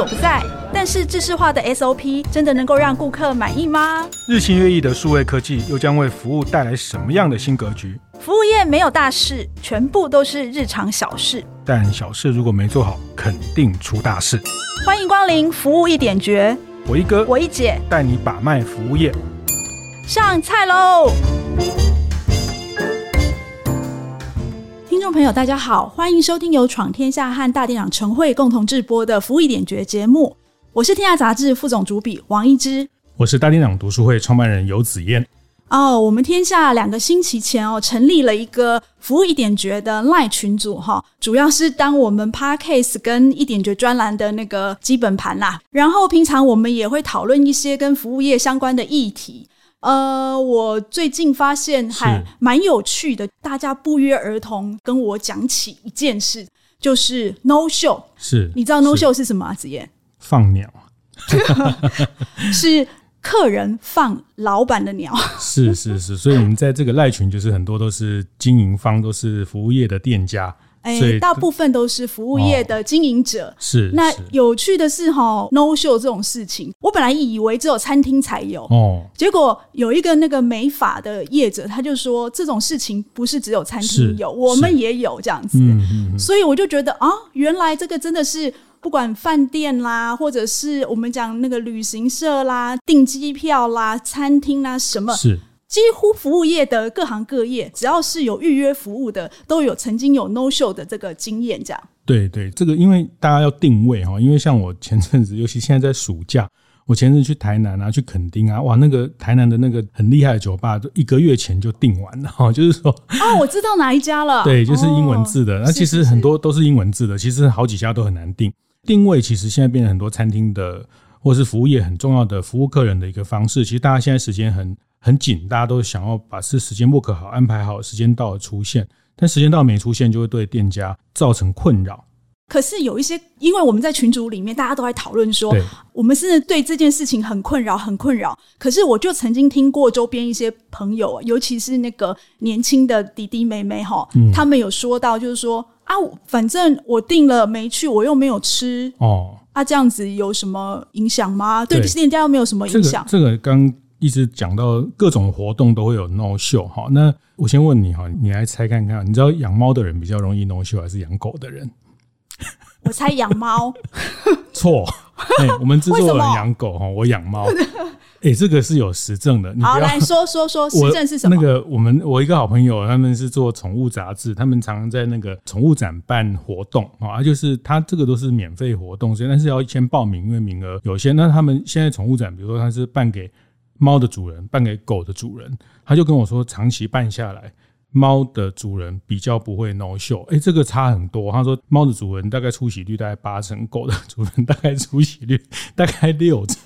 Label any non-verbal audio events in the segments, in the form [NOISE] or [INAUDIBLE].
所不在。但是，制式化的 SOP 真的能够让顾客满意吗？日新月异的数位科技又将为服务带来什么样的新格局？服务业没有大事，全部都是日常小事。但小事如果没做好，肯定出大事。欢迎光临服务一点绝，我一哥，我一姐带你把脉服务业。上菜喽！听众朋友，大家好，欢迎收听由闯天下和大店长晨会共同制播的《服务一点绝》节目。我是天下杂志副总主笔王一之，我是大店长读书会创办人游子燕。哦，我们天下两个星期前哦，成立了一个服务一点绝的 LINE 群组哈，主要是当我们 Podcast 跟一点绝专栏的那个基本盘啦。然后平常我们也会讨论一些跟服务业相关的议题。呃，我最近发现还蛮有趣的，大家不约而同跟我讲起一件事，就是 No Show。是，你知道 No Show 是什么啊？子燕？放鸟，[LAUGHS] 是客人放老板的鸟，是是是，所以我们在这个赖群，就是很多都是经营方，都是服务业的店家，哎、欸，大部分都是服务业的经营者。哦、是，那有趣的是哈，no show 这种事情，我本来以为只有餐厅才有哦，结果有一个那个美发的业者，他就说这种事情不是只有餐厅有，我们也有这样子，嗯嗯嗯，所以我就觉得啊，原来这个真的是。不管饭店啦，或者是我们讲那个旅行社啦、订机票啦、餐厅啦，什么是几乎服务业的各行各业，只要是有预约服务的，都有曾经有 no show 的这个经验。这样对对，这个因为大家要定位哈，因为像我前阵子，尤其现在在暑假，我前阵子去台南啊，去垦丁啊，哇，那个台南的那个很厉害的酒吧，都一个月前就订完了哈，[LAUGHS] 就是说哦，我知道哪一家了，[LAUGHS] 对，就是英文字的，那、哦、其实很多都是英文字的，其实好几家都很难订。定位其实现在变成很多餐厅的或是服务业很重要的服务客人的一个方式。其实大家现在时间很很紧，大家都想要把这时间 work 好，安排好，时间到了出现。但时间到没出现，就会对店家造成困扰。可是有一些，因为我们在群组里面，大家都在讨论说，我们是对这件事情很困扰，很困扰。可是我就曾经听过周边一些朋友，尤其是那个年轻的弟弟妹妹哈，他们有说到，就是说。啊，反正我订了没去，我又没有吃哦。啊，这样子有什么影响吗？对店家又没有什么影响。这个刚、这个、一直讲到各种活动都会有 no show 哈。那我先问你哈，你来猜看看，你知道养猫的人比较容易 no show 还是养狗的人？[LAUGHS] 我猜养猫。[LAUGHS] 错、欸，我们制作人养狗哈，我养猫。[LAUGHS] 哎、欸，这个是有实证的。你好，来说说说实证是什么？那个我们我一个好朋友，他们是做宠物杂志，他们常常在那个宠物展办活动啊，就是他这个都是免费活动，所以但是要先报名，因为名额有限。那他们现在宠物展，比如说他是办给猫的主人，办给狗的主人，他就跟我说，长期办下来。猫的主人比较不会 no show，哎，这个差很多。他说，猫的主人大概出席率大概八成，狗的主人大概出席率 [LAUGHS] 大概六成。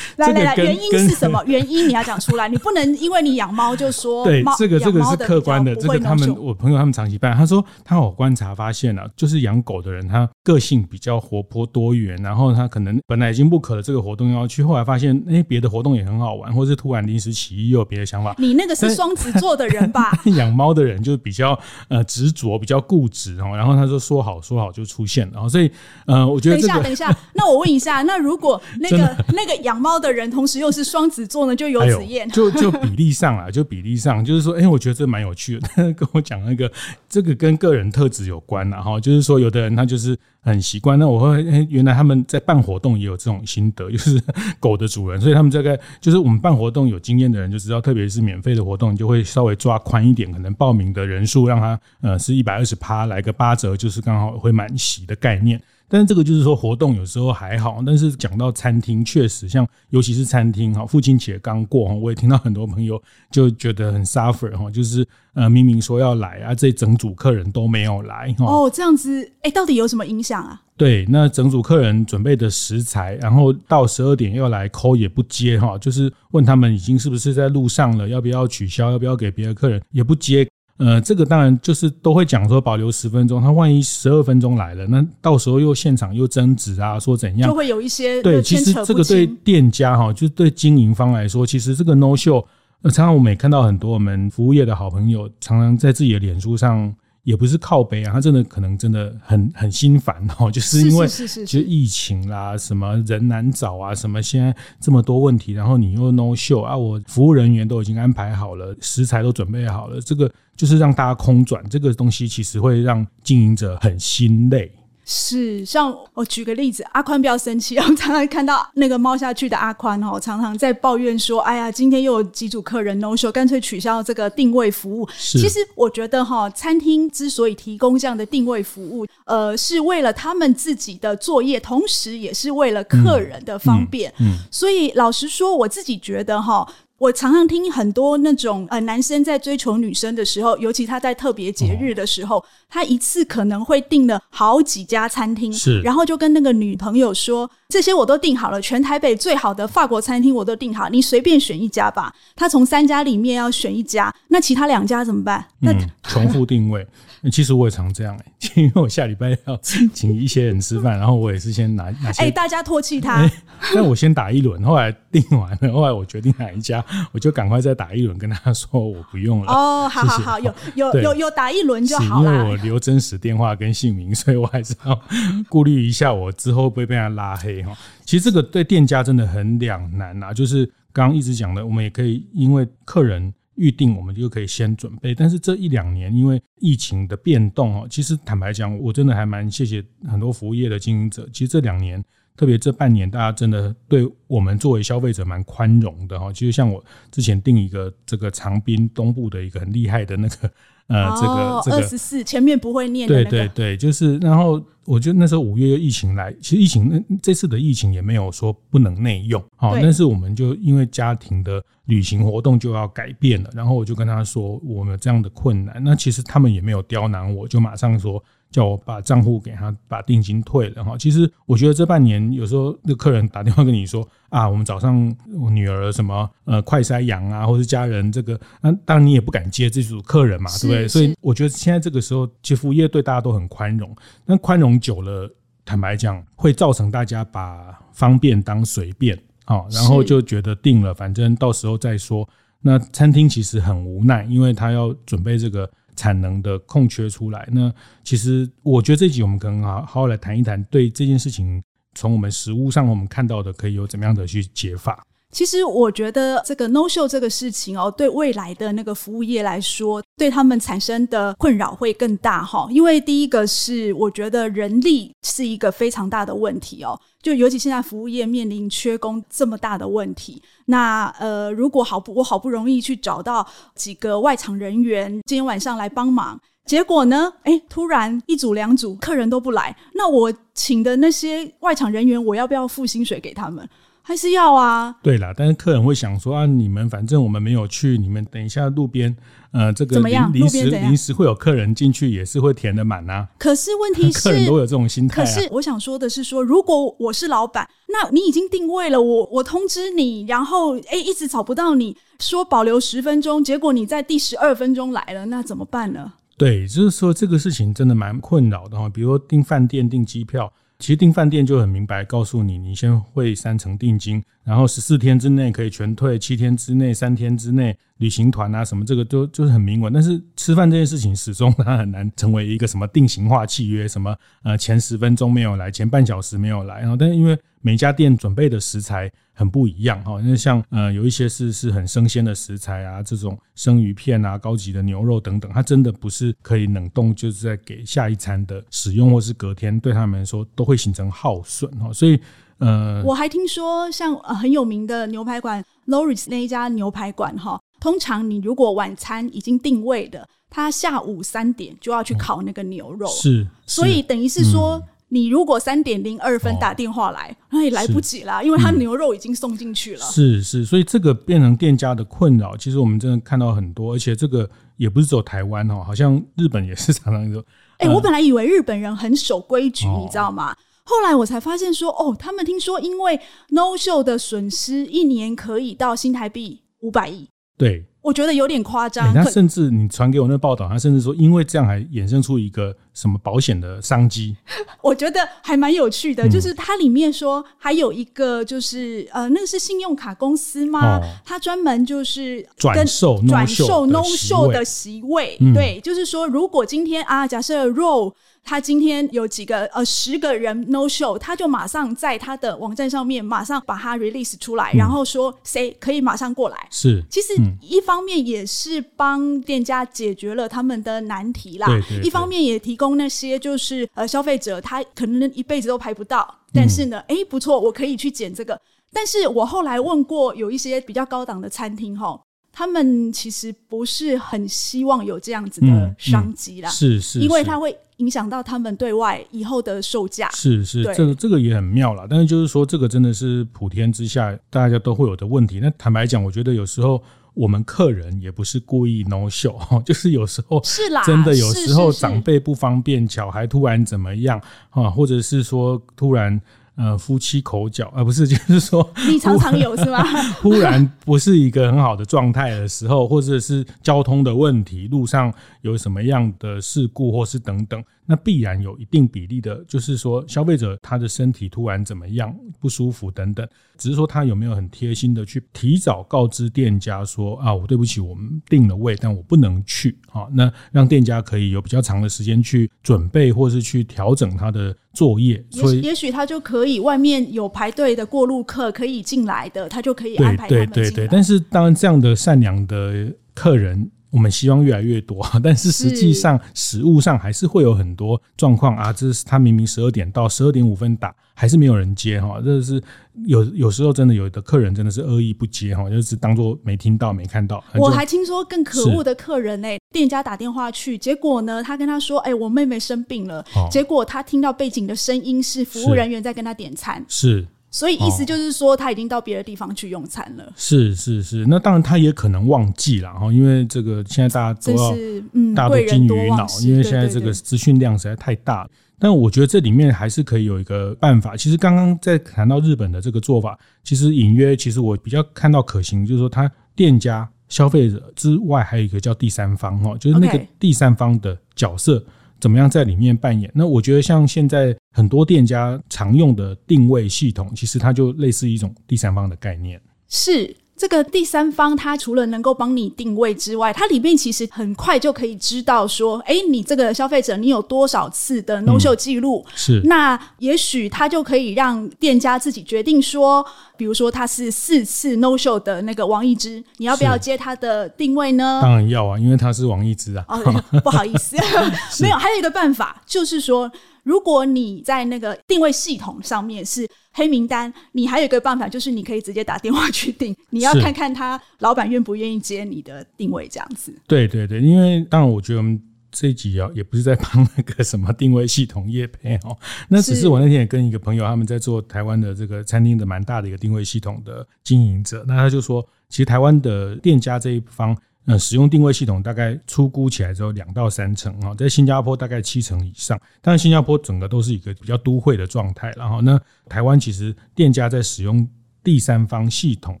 来来来，原因是什么？[LAUGHS] 原因你要讲出来，你不能因为你养猫就说。[LAUGHS] 对，这个这个是客观的。这个他们我朋友他们长期办，他说他有观察发现了，就是养狗的人他个性比较活泼多元，然后他可能本来已经不可了这个活动要去，后来发现哎别的活动也很好玩，或是突然临时起意又有别的想法。你那个是双子座的人吧？养猫。的人就比较呃执着，比较固执哦。然后他说说好说好就出现了，然后所以呃，我觉得、这个、等一下等一下，[LAUGHS] 那我问一下，那如果那个那个养猫的人同时又是双子座呢？就有子燕，就就比例上啊，就比例上，就是说，哎、欸，我觉得这蛮有趣的。[LAUGHS] 跟我讲那个，这个跟个人特质有关了哈。就是说，有的人他就是。很习惯，那我会原来他们在办活动也有这种心得，[LAUGHS] 就是狗的主人，所以他们这个就是我们办活动有经验的人就知道，特别是免费的活动，你就会稍微抓宽一点，可能报名的人数让他呃是一百二十趴，来个八折，就是刚好会满席的概念。但是这个就是说活动有时候还好，但是讲到餐厅，确实像尤其是餐厅哈，父亲节刚过哈，我也听到很多朋友就觉得很 suffer 哈，就是呃明明说要来啊，这整组客人都没有来哈。哦，这样子，哎，到底有什么影响啊？对，那整组客人准备的食材，然后到十二点要来 call 也不接哈，就是问他们已经是不是在路上了，要不要取消，要不要给别的客人也不接。呃，这个当然就是都会讲说保留十分钟，他万一十二分钟来了，那到时候又现场又争执啊，说怎样，就会有一些对。其实这个对店家哈，就对经营方来说，其实这个 no show，呃，常常我们也看到很多我们服务业的好朋友，常常在自己的脸书上也不是靠北啊，他真的可能真的很很心烦哦，[LAUGHS] 就是因为是是就疫情啦，什么人难找啊，什么现在这么多问题，然后你又 no show 啊，我服务人员都已经安排好了，食材都准备好了，这个就是让大家空转，这个东西其实会让经营者很心累。是，像我举个例子，阿宽不要生气，[LAUGHS] 我常常看到那个猫下去的阿宽哦，常常在抱怨说：“哎呀，今天又有几组客人 no show，干脆取消这个定位服务。”其实我觉得哈，餐厅之所以提供这样的定位服务，呃，是为了他们自己的作业，同时也是为了客人的方便。嗯，嗯嗯，所以老实说，我自己觉得哈。我常常听很多那种呃男生在追求女生的时候，尤其他在特别节日的时候，哦、他一次可能会订了好几家餐厅，是，然后就跟那个女朋友说，这些我都订好了，全台北最好的法国餐厅我都订好，你随便选一家吧。他从三家里面要选一家，那其他两家怎么办？那、嗯、重复定位。其实我也常这样哎、欸，因为我下礼拜要请一些人吃饭，然后我也是先拿拿哎、欸，大家唾弃他。那我先打一轮，后来订完了，后来我决定哪一家，我就赶快再打一轮，跟他说我不用了。哦，好好好，有有有有打一轮就好了。因为我留真实电话跟姓名，所以我还是要 [LAUGHS] 顾虑一下，我之后会不会被他拉黑哈。其实这个对店家真的很两难呐，就是刚刚一直讲的，我们也可以因为客人。预定我们就可以先准备，但是这一两年因为疫情的变动哦，其实坦白讲，我真的还蛮谢谢很多服务业的经营者。其实这两年，特别这半年，大家真的对我们作为消费者蛮宽容的哈。其实像我之前订一个这个长滨东部的一个很厉害的那个。呃，这个这个二十四前面不会念的，对对对，就是然后我觉得那时候五月疫情来，其实疫情那这次的疫情也没有说不能内用，好，但是我们就因为家庭的旅行活动就要改变了，然后我就跟他说我们有这样的困难，那其实他们也没有刁难我，就马上说。叫我把账户给他，把定金退了哈。其实我觉得这半年有时候那客人打电话跟你说啊，我们早上我女儿什么呃快筛阳啊，或是家人这个，那当然你也不敢接这组客人嘛，对不对？所以我觉得现在这个时候，其实服务业对大家都很宽容。但宽容久了，坦白讲，会造成大家把方便当随便啊，然后就觉得定了，反正到时候再说。那餐厅其实很无奈，因为他要准备这个。产能的空缺出来，那其实我觉得这集我们可能好好来谈一谈，对这件事情从我们实物上我们看到的可以有怎么样的去解法。其实我觉得这个 no show 这个事情哦，对未来的那个服务业来说，对他们产生的困扰会更大哈。因为第一个是我觉得人力是一个非常大的问题哦，就尤其现在服务业面临缺工这么大的问题。那呃，如果好不我好不容易去找到几个外场人员今天晚上来帮忙，结果呢，哎，突然一组两组客人都不来，那我请的那些外场人员，我要不要付薪水给他们？还是要啊，对啦，但是客人会想说啊，你们反正我们没有去，你们等一下路边，呃，这个临临时临时会有客人进去，也是会填的满啊。可是问题是，客人都有这种心态啊。可是我想说的是说，如果我是老板，那你已经定位了，我我通知你，然后哎一直找不到你，说保留十分钟，结果你在第十二分钟来了，那怎么办呢？对，就是说这个事情真的蛮困扰的哈。比如说订饭店、订机票。其实订饭店就很明白，告诉你，你先汇三成定金，然后十四天之内可以全退，七天之内、三天之内旅行团啊什么，这个都就是很明文。但是吃饭这件事情，始终它很难成为一个什么定型化契约，什么呃前十分钟没有来，前半小时没有来，然后但是因为每家店准备的食材。很不一样哈，那像呃有一些是是很生鲜的食材啊，这种生鱼片啊、高级的牛肉等等，它真的不是可以冷冻，就是在给下一餐的使用，或是隔天对他们来说都会形成耗损哈。所以呃，我还听说像很有名的牛排馆 Loris 那一家牛排馆哈，通常你如果晚餐已经定位的，他下午三点就要去烤那个牛肉，是，所以等于是说。嗯你如果三点零二分打电话来，哦、那也来不及啦，因为他牛肉已经送进去了。是是，所以这个变成店家的困扰，其实我们真的看到很多，而且这个也不是只有台湾哦，好像日本也是常常说。哎、欸，我本来以为日本人很守规矩，哦、你知道吗？后来我才发现说，哦，他们听说因为 no show 的损失，一年可以到新台币五百亿。对。我觉得有点夸张。他甚至你传给我那个报道，他甚至说，因为这样还衍生出一个什么保险的商机。[LAUGHS] 我觉得还蛮有趣的，就是它里面说还有一个，就是呃，那个是信用卡公司吗？它专门就是转售转售 no show 的席位。对，就是说，如果今天啊，假设 Roll。他今天有几个呃十个人 no show，他就马上在他的网站上面马上把它 release 出来，嗯、然后说谁可以马上过来。是，其实一方面也是帮店家解决了他们的难题啦，对，一方面也提供那些就是呃消费者他可能一辈子都排不到，但是呢，哎、嗯、不错，我可以去捡这个。但是我后来问过有一些比较高档的餐厅哈。他们其实不是很希望有这样子的商机啦，嗯嗯、是是，因为它会影响到他们对外以后的售价。是是，这个这个也很妙啦。但是就是说，这个真的是普天之下大家都会有的问题。那坦白讲，我觉得有时候我们客人也不是故意 no show，[LAUGHS] 就是有时候是啦，真的有时候长辈不方便，小孩突然怎么样啊，或者是说突然。呃，夫妻口角，而、呃、不是，[LAUGHS] 就是说，你常常有是吗？[LAUGHS] 忽然不是一个很好的状态的时候，或者是交通的问题，路上有什么样的事故，或是等等。那必然有一定比例的，就是说消费者他的身体突然怎么样不舒服等等，只是说他有没有很贴心的去提早告知店家说啊，我对不起，我们订了位，但我不能去啊。那让店家可以有比较长的时间去准备，或是去调整他的作业。所以也许他就可以外面有排队的过路客可以进来的，他就可以安排他们进来。对对对对，但是当然这样的善良的客人。我们希望越来越多，[LAUGHS] 但是实际上实物上还是会有很多状况啊。这是他明明十二点到十二点五分打，还是没有人接哈。这是有有时候真的有的客人真的是恶意不接哈，就是当做没听到没看到。我还听说更可恶的客人呢、欸，店家打电话去，结果呢，他跟他说：“哎、欸，我妹妹生病了。哦”结果他听到背景的声音是服务人员在跟他点餐。是。是所以意思就是说，他已经到别的地方去用餐了。是是是，那当然他也可能忘记了哈，因为这个现在大家都要，嗯，大家都金鱼脑，因为现在这个资讯量实在太大。但我觉得这里面还是可以有一个办法。其实刚刚在谈到日本的这个做法，其实隐约，其实我比较看到可行，就是说，他店家、消费者之外，还有一个叫第三方哈，就是那个第三方的角色。怎么样在里面扮演？那我觉得像现在很多店家常用的定位系统，其实它就类似一种第三方的概念。是。这个第三方，它除了能够帮你定位之外，它里面其实很快就可以知道说，哎，你这个消费者你有多少次的 no show 记录？嗯、是。那也许它就可以让店家自己决定说，比如说他是四次 no show 的那个王一之，你要不要接他的定位呢？当然要啊，因为他是王一之啊。哦，不好意思，[LAUGHS] [LAUGHS] 没有，还有一个办法就是说。如果你在那个定位系统上面是黑名单，你还有一个办法，就是你可以直接打电话去订。你要看看他老板愿不愿意接你的定位，这样子。对对对，因为当然，我觉得我们这一集啊，也不是在帮那个什么定位系统业配哦。[LAUGHS] 那只是我那天也跟一个朋友，他们在做台湾的这个餐厅的蛮大的一个定位系统的经营者，那他就说，其实台湾的店家这一方。呃，使用定位系统大概初估起来之后两到三成啊，在新加坡大概七成以上。但是新加坡整个都是一个比较都会的状态，然后呢，台湾其实店家在使用第三方系统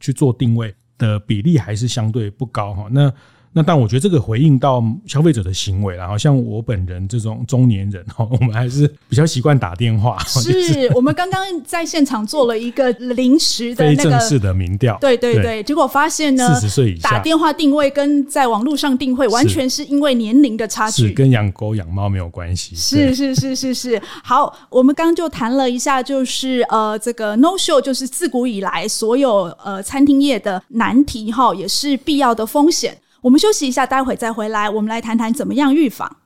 去做定位的比例还是相对不高哈。那那但我觉得这个回应到消费者的行为啦，好像我本人这种中年人哈，我们还是比较习惯打电话。[LAUGHS] 是我们刚刚在现场做了一个临时的那个非正式的民调，对对对，结果发现呢，四十岁以下打电话定位跟在网络上定位完全是因为年龄的差距，是跟养狗养猫没有关系。是是是是是。好，我们刚刚就谈了一下，就是呃，这个 no show 就是自古以来所有呃餐厅业的难题哈，也是必要的风险。我们休息一下，待会再回来。我们来谈谈怎么样预防。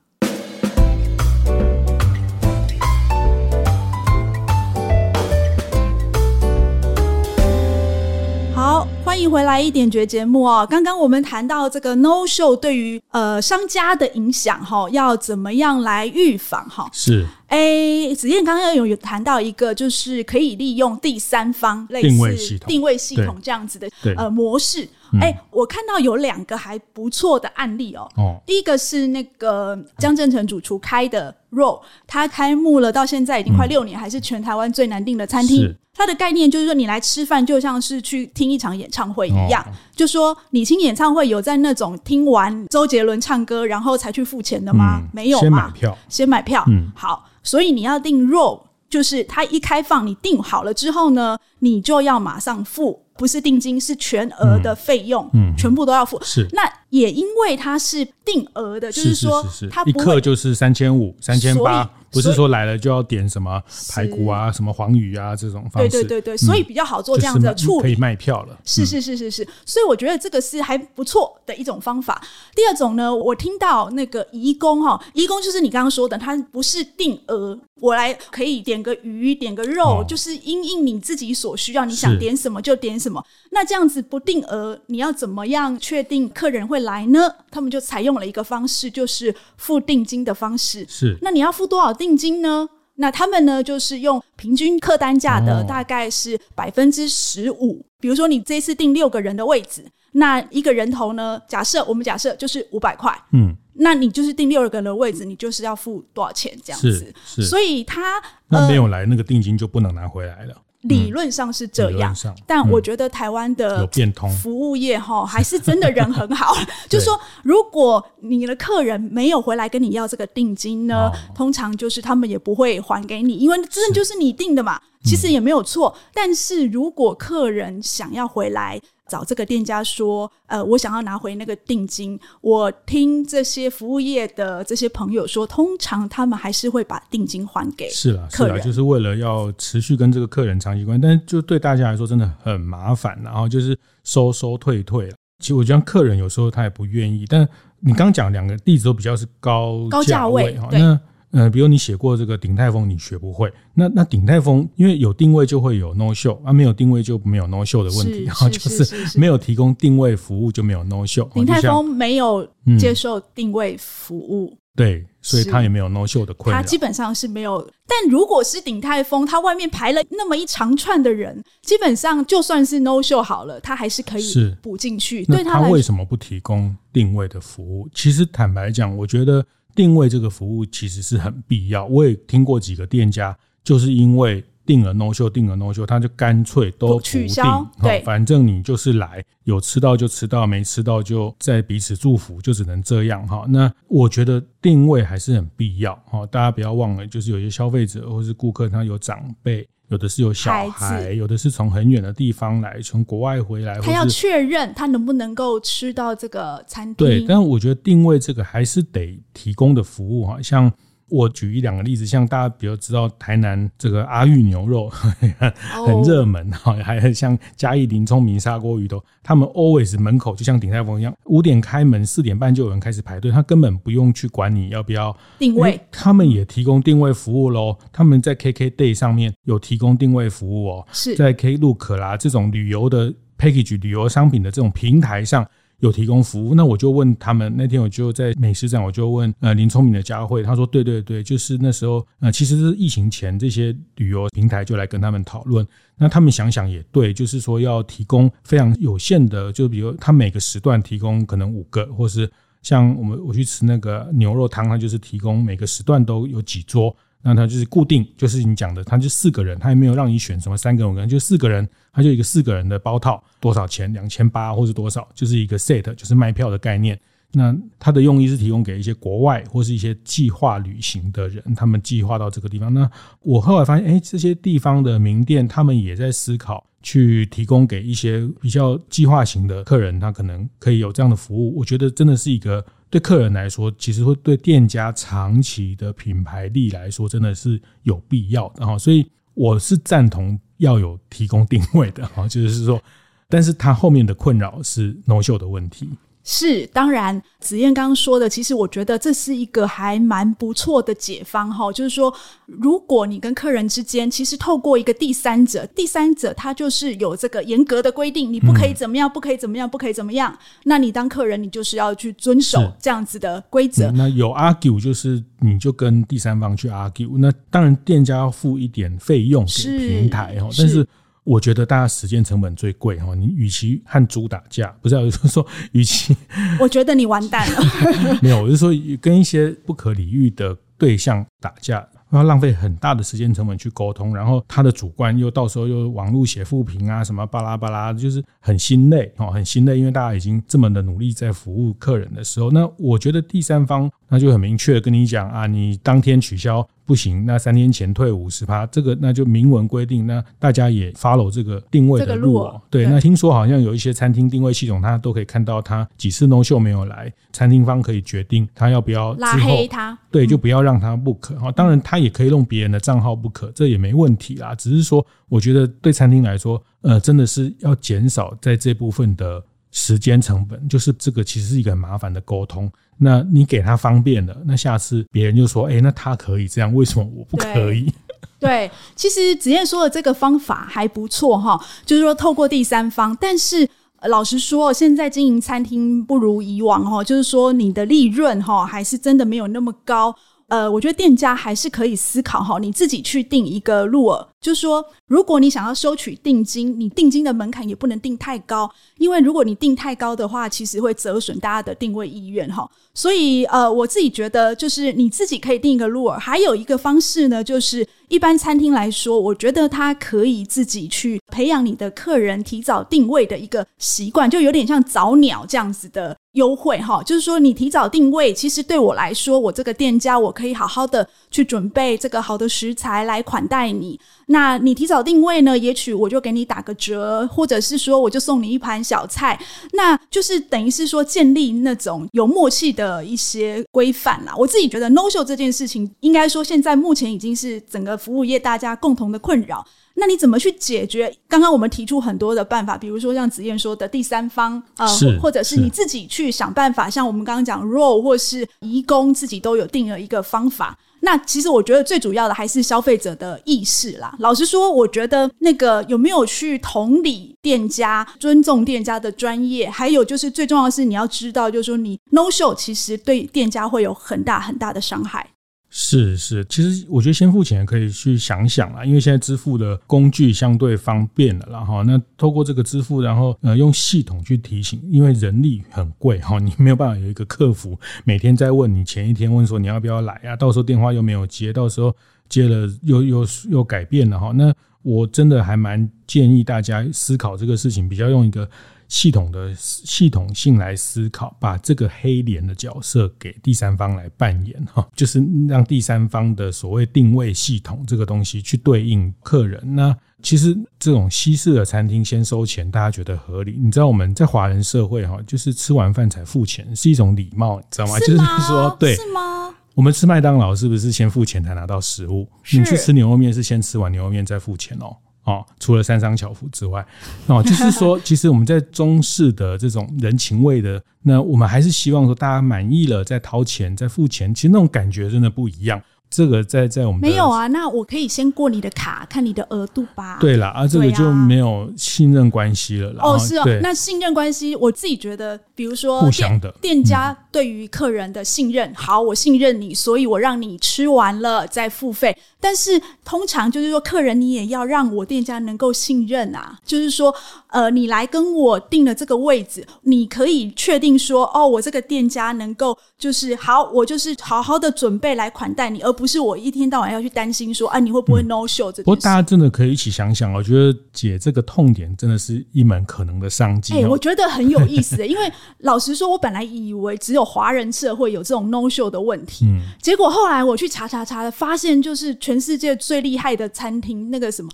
好，欢迎回来一点绝节目哦。刚刚我们谈到这个 no show 对于呃商家的影响哈，要怎么样来预防哈？是。哎，子燕刚刚有有谈到一个，就是可以利用第三方类似定位系统、定位系统这样子的呃模式。哎、嗯，我看到有两个还不错的案例哦。哦，第一个是那个江振成主厨开的 Roll，他开幕了，到现在已经快六年，嗯、还是全台湾最难订的餐厅。它的概念就是说，你来吃饭就像是去听一场演唱会一样。哦、就说你听演唱会有在那种听完周杰伦唱歌然后才去付钱的吗？嗯、没有嘛，先买票，先买票。嗯，好。所以你要订 Roll，就是它一开放，你订好了之后呢，你就要马上付，不是定金，是全额的费用，嗯，全部都要付。是，那也因为它是定额的，就是说它一克就是三千五、三千八。不是说来了就要点什么排骨啊、什么黄鱼啊这种方式，对对对对，所以比较好做这样子的处理，就是、可以卖票了。是是是是是，所以我觉得这个是还不错的一种方法。第二种呢，我听到那个移工哈，移工就是你刚刚说的，它不是定额，我来可以点个鱼，点个肉，哦、就是因应你自己所需要，你想点什么就点什么。那这样子不定额，你要怎么样确定客人会来呢？他们就采用了一个方式，就是付定金的方式。是，那你要付多少？定金呢？那他们呢，就是用平均客单价的大概是百分之十五。比如说，你这次订六个人的位置，那一个人头呢？假设我们假设就是五百块。嗯，那你就是订六个人的位置，你就是要付多少钱？这样子。是，是。所以他那没有来，那个定金就不能拿回来了。理论上是这样，但我觉得台湾的服务业哈 [LAUGHS] 还是真的人很好。[LAUGHS] 就是说，如果你的客人没有回来跟你要这个定金呢，通常就是他们也不会还给你，因为这就是你定的嘛，其实也没有错。但是如果客人想要回来，找这个店家说，呃，我想要拿回那个定金。我听这些服务业的这些朋友说，通常他们还是会把定金还给。是啊，是啊，就是为了要持续跟这个客人长期关系。但是就对大家来说真的很麻烦，然后就是收收退退。其实我觉得客人有时候他也不愿意。但你刚讲两个例子都比较是高高价位哈，那。呃，比如你写过这个鼎泰丰，你学不会。那那鼎泰丰，因为有定位就会有 no show，啊，没有定位就没有 no show 的问题。然后就是没有提供定位服务就没有 no show。鼎泰丰没有接受定位服务，嗯，对，所以他也没有 no show 的困扰。他基本上是没有。但如果是鼎泰丰，他外面排了那么一长串的人，基本上就算是 no show 好了，他还是可以补进去。对他，他为什么不提供定位的服务？其实坦白讲，我觉得。定位这个服务其实是很必要，我也听过几个店家，就是因为定了 no show，订了 no show，他就干脆都不取消，对，反正你就是来，有吃到就吃到，没吃到就在彼此祝福，就只能这样哈。那我觉得定位还是很必要哈，大家不要忘了，就是有些消费者或是顾客，他有长辈。有的是有小孩，孩有的是从很远的地方来，从国外回来，他要确认他能不能够吃到这个餐厅。对，但我觉得定位这个还是得提供的服务哈，像。我举一两个例子，像大家比如知道台南这个阿裕牛肉 [LAUGHS] 很热门哈，还像嘉义林聪明砂锅鱼头，他们 always 门口就像鼎泰丰一样，五点开门，四点半就有人开始排队，他根本不用去管你要不要定位，他们也提供定位服务喽。他们在 KKday 上面有提供定位服务哦，是在 Klook 啦这种旅游的 package 旅游商品的这种平台上。有提供服务，那我就问他们。那天我就在美食展，我就问呃林聪明的佳慧，他说对对对，就是那时候呃其实是疫情前，这些旅游平台就来跟他们讨论。那他们想想也对，就是说要提供非常有限的，就比如他每个时段提供可能五个，或是像我们我去吃那个牛肉汤，他就是提供每个时段都有几桌。那他就是固定，就是你讲的，他就四个人，他也没有让你选什么三个人、五个人，就四个人，他就一个四个人的包套，多少钱？两千八或是多少？就是一个 set，就是卖票的概念。那他的用意是提供给一些国外或是一些计划旅行的人，他们计划到这个地方。那我后来发现，哎，这些地方的名店，他们也在思考去提供给一些比较计划型的客人，他可能可以有这样的服务。我觉得真的是一个。对客人来说，其实会对店家长期的品牌力来说，真的是有必要的哈。所以我是赞同要有提供定位的哈，就是说，但是他后面的困扰是 no show 的问题。是，当然，子燕刚刚说的，其实我觉得这是一个还蛮不错的解方哈。就是说，如果你跟客人之间，其实透过一个第三者，第三者他就是有这个严格的规定，你不可以怎么样，不可以怎么样，不可以怎么样。那你当客人，你就是要去遵守这样子的规则。嗯，那有 argue 就是你就跟第三方去 argue，那当然店家要付一点费用给平台哈，但是。我觉得大家时间成本最贵哈，你与其和猪打架，不是，我是说，与其，我觉得你完蛋了。[LAUGHS] 没有，我是说跟一些不可理喻的对象打架。要浪费很大的时间成本去沟通，然后他的主观又到时候又网络写负评啊，什么巴拉巴拉，就是很心累哦，很心累。因为大家已经这么的努力在服务客人的时候，那我觉得第三方那就很明确跟你讲啊，你当天取消不行，那三天前退五十趴，这个那就明文规定，那大家也 follow 这个定位的路哦。对，那听说好像有一些餐厅定位系统，它都可以看到他几次 no show 没有来，餐厅方可以决定他要不要拉黑他，对，就不要让他 book 哈。当然他。也可以用别人的账号不可，这也没问题啦。只是说，我觉得对餐厅来说，呃，真的是要减少在这部分的时间成本。就是这个其实是一个很麻烦的沟通。那你给他方便了，那下次别人就说：“哎，那他可以这样，为什么我不可以？”对，其实子燕说的这个方法还不错哈，就是说透过第三方。但是老实说，现在经营餐厅不如以往哈，就是说你的利润哈还是真的没有那么高。呃，我觉得店家还是可以思考哈，你自己去定一个路额，就是说，如果你想要收取定金，你定金的门槛也不能定太高，因为如果你定太高的话，其实会折损大家的定位意愿哈。所以，呃，我自己觉得，就是你自己可以定一个路额，还有一个方式呢，就是一般餐厅来说，我觉得它可以自己去培养你的客人提早定位的一个习惯，就有点像早鸟这样子的。优惠哈，就是说你提早定位，其实对我来说，我这个店家我可以好好的去准备这个好的食材来款待你。那你提早定位呢，也许我就给你打个折，或者是说我就送你一盘小菜，那就是等于是说建立那种有默契的一些规范啦。我自己觉得 no show 这件事情，应该说现在目前已经是整个服务业大家共同的困扰。那你怎么去解决？刚刚我们提出很多的办法，比如说像子燕说的第三方，呃，或者是你自己去想办法，像我们刚刚讲 ROLL 或是移工自己都有定了一个方法。那其实我觉得最主要的还是消费者的意识啦。老实说，我觉得那个有没有去同理店家、尊重店家的专业，还有就是最重要的是你要知道，就是说你 no show 其实对店家会有很大很大的伤害。是是，其实我觉得先付钱可以去想想啦，因为现在支付的工具相对方便了，然后那透过这个支付，然后呃用系统去提醒，因为人力很贵哈，你没有办法有一个客服每天在问你，前一天问说你要不要来啊，到时候电话又没有接，到时候接了又又又改变了哈，那我真的还蛮建议大家思考这个事情，比较用一个。系统的系统性来思考，把这个黑脸的角色给第三方来扮演哈，就是让第三方的所谓定位系统这个东西去对应客人。那其实这种西式的餐厅先收钱，大家觉得合理。你知道我们在华人社会哈，就是吃完饭才付钱是一种礼貌，你知道吗？就是说，对，是吗？我们吃麦当劳是不是先付钱才拿到食物？你去吃牛肉面是先吃完牛肉面再付钱哦。哦，除了三商巧福之外，哦，就是说，[LAUGHS] 其实我们在中式的这种人情味的，那我们还是希望说大家满意了再掏钱再付钱，其实那种感觉真的不一样。这个在在我们没有啊，那我可以先过你的卡，看你的额度吧。对啦，啊，这个就没有信任关系了啦。哦，是哦，那信任关系，我自己觉得，比如说互相的店家对于客人的信任，好，我信任你，所以我让你吃完了再付费。但是通常就是说，客人你也要让我店家能够信任啊，就是说，呃，你来跟我定了这个位置，你可以确定说，哦，我这个店家能够就是好，我就是好好的准备来款待你，而不是我一天到晚要去担心说，啊，你会不会 no show 这。不过大家真的可以一起想想，我觉得解这个痛点真的是一门可能的商机。哎，我觉得很有意思，因为老实说，我本来以为只有华人社会有这种 no show 的问题，嗯，结果后来我去查查查，发现就是。全世界最厉害的餐厅，那个什么，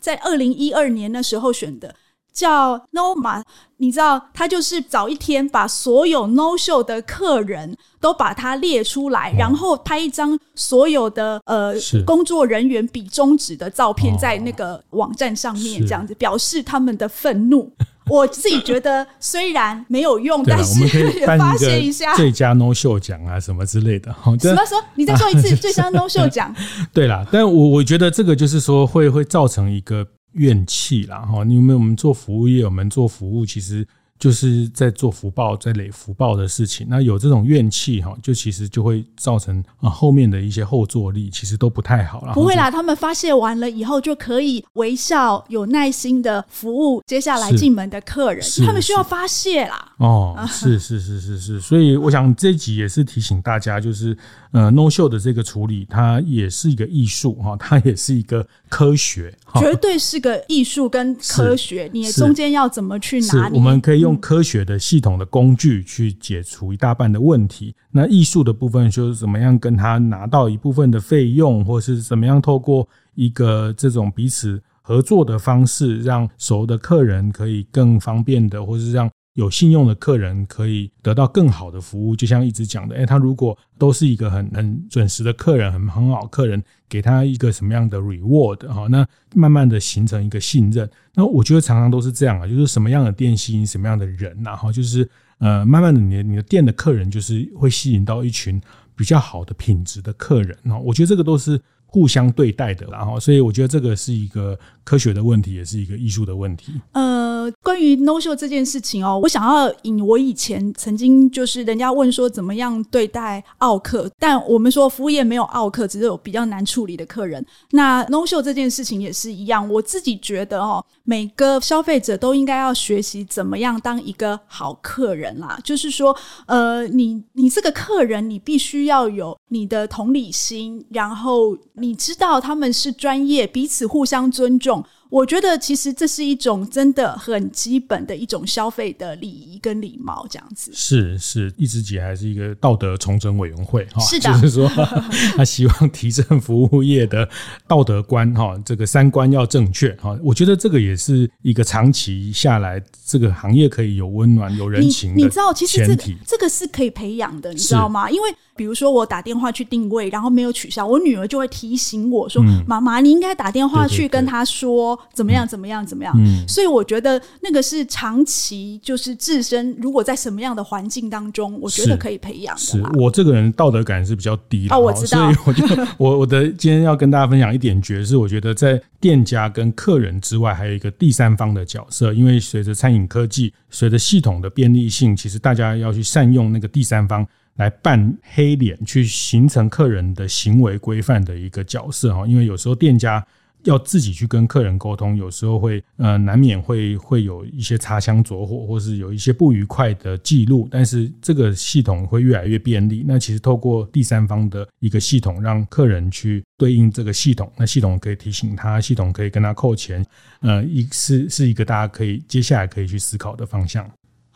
在二零一二年那时候选的叫 Noma，你知道，他就是早一天把所有 No Show 的客人都把它列出来，然后拍一张所有的呃工作人员比中指的照片在那个网站上面，这样子表示他们的愤怒。[LAUGHS] 我自己觉得虽然没有用，但是我们可以发一泄一下。最佳 no show 奖啊，什么之类的。什么说？你再说一次 [LAUGHS] 最佳 no show 奖？[LAUGHS] 对啦，但我我觉得这个就是说会会造成一个怨气啦。哈，你有没有？我们做服务业，我们做服务，其实。就是在做福报，在累福报的事情，那有这种怨气哈，就其实就会造成啊后面的一些后坐力，其实都不太好了。不会啦，他们发泄完了以后就可以微笑、有耐心的服务接下来进门的客人，他们需要发泄啦。哦，是是是是是，所以我想这集也是提醒大家，就是呃，no show 的这个处理，它也是一个艺术哈，它也是一个科学，绝对是个艺术跟科学，你中间要怎么去拿捏？我们可以用。用科学的系统的工具去解除一大半的问题，那艺术的部分就是怎么样跟他拿到一部分的费用，或是怎么样透过一个这种彼此合作的方式，让熟的客人可以更方便的，或是让。有信用的客人可以得到更好的服务，就像一直讲的，诶，他如果都是一个很很准时的客人，很很好客人，给他一个什么样的 reward 哈，那慢慢的形成一个信任。那我觉得常常都是这样啊，就是什么样的店吸引什么样的人，然后就是呃，慢慢的你你的店的客人就是会吸引到一群比较好的品质的客人，那我觉得这个都是。互相对待的，然后，所以我觉得这个是一个科学的问题，也是一个艺术的问题。呃，关于 no show 这件事情哦，我想要引我以前曾经就是人家问说怎么样对待奥客，但我们说服务业没有奥客，只是有比较难处理的客人。那 no show 这件事情也是一样，我自己觉得哦，每个消费者都应该要学习怎么样当一个好客人啦。就是说，呃，你你这个客人，你必须要有你的同理心，然后。你知道他们是专业，彼此互相尊重。我觉得其实这是一种真的很基本的一种消费的礼仪跟礼貌，这样子。是是，一直姐还是一个道德重整委员会哈，是的，就是说 [LAUGHS] 他希望提升服务业的道德观哈，这个三观要正确哈。我觉得这个也是一个长期下来这个行业可以有温暖、有人情。你知道，其实这个这个是可以培养的，你知道吗？因为比如说我打电话去定位，然后没有取消，我女儿就会提醒我说：“嗯、妈妈，你应该打电话去跟他说。”怎么样？怎么样？怎么样？嗯，所以我觉得那个是长期，就是自身如果在什么样的环境当中，我觉得可以培养的。是我这个人道德感是比较低的哦，我知道。所以我就我我的今天要跟大家分享一点诀是，我觉得在店家跟客人之外，还有一个第三方的角色。因为随着餐饮科技，随着系统的便利性，其实大家要去善用那个第三方来扮黑脸，去形成客人的行为规范的一个角色哈。因为有时候店家。要自己去跟客人沟通，有时候会呃难免会会有一些擦枪走火，或是有一些不愉快的记录。但是这个系统会越来越便利。那其实透过第三方的一个系统，让客人去对应这个系统，那系统可以提醒他，系统可以跟他扣钱。呃，一是是一个大家可以接下来可以去思考的方向。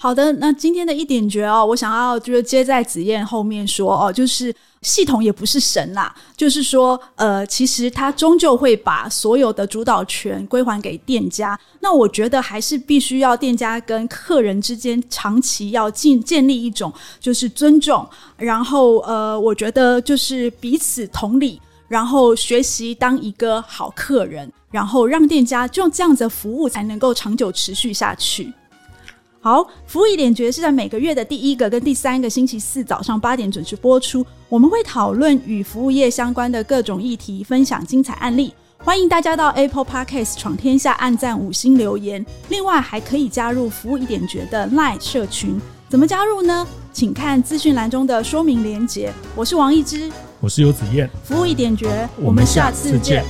好的，那今天的一点诀哦，我想要就是接在子燕后面说哦，就是系统也不是神啦，就是说呃，其实它终究会把所有的主导权归还给店家。那我觉得还是必须要店家跟客人之间长期要建建立一种就是尊重，然后呃，我觉得就是彼此同理，然后学习当一个好客人，然后让店家就这样子服务才能够长久持续下去。好，服务一点诀是在每个月的第一个跟第三个星期四早上八点准时播出。我们会讨论与服务业相关的各种议题，分享精彩案例。欢迎大家到 Apple Podcast 闯天下按赞五星留言。另外，还可以加入服务一点诀的 Line 社群。怎么加入呢？请看资讯栏中的说明连结。我是王一之，我是游子燕。服务一点诀，我们下次见。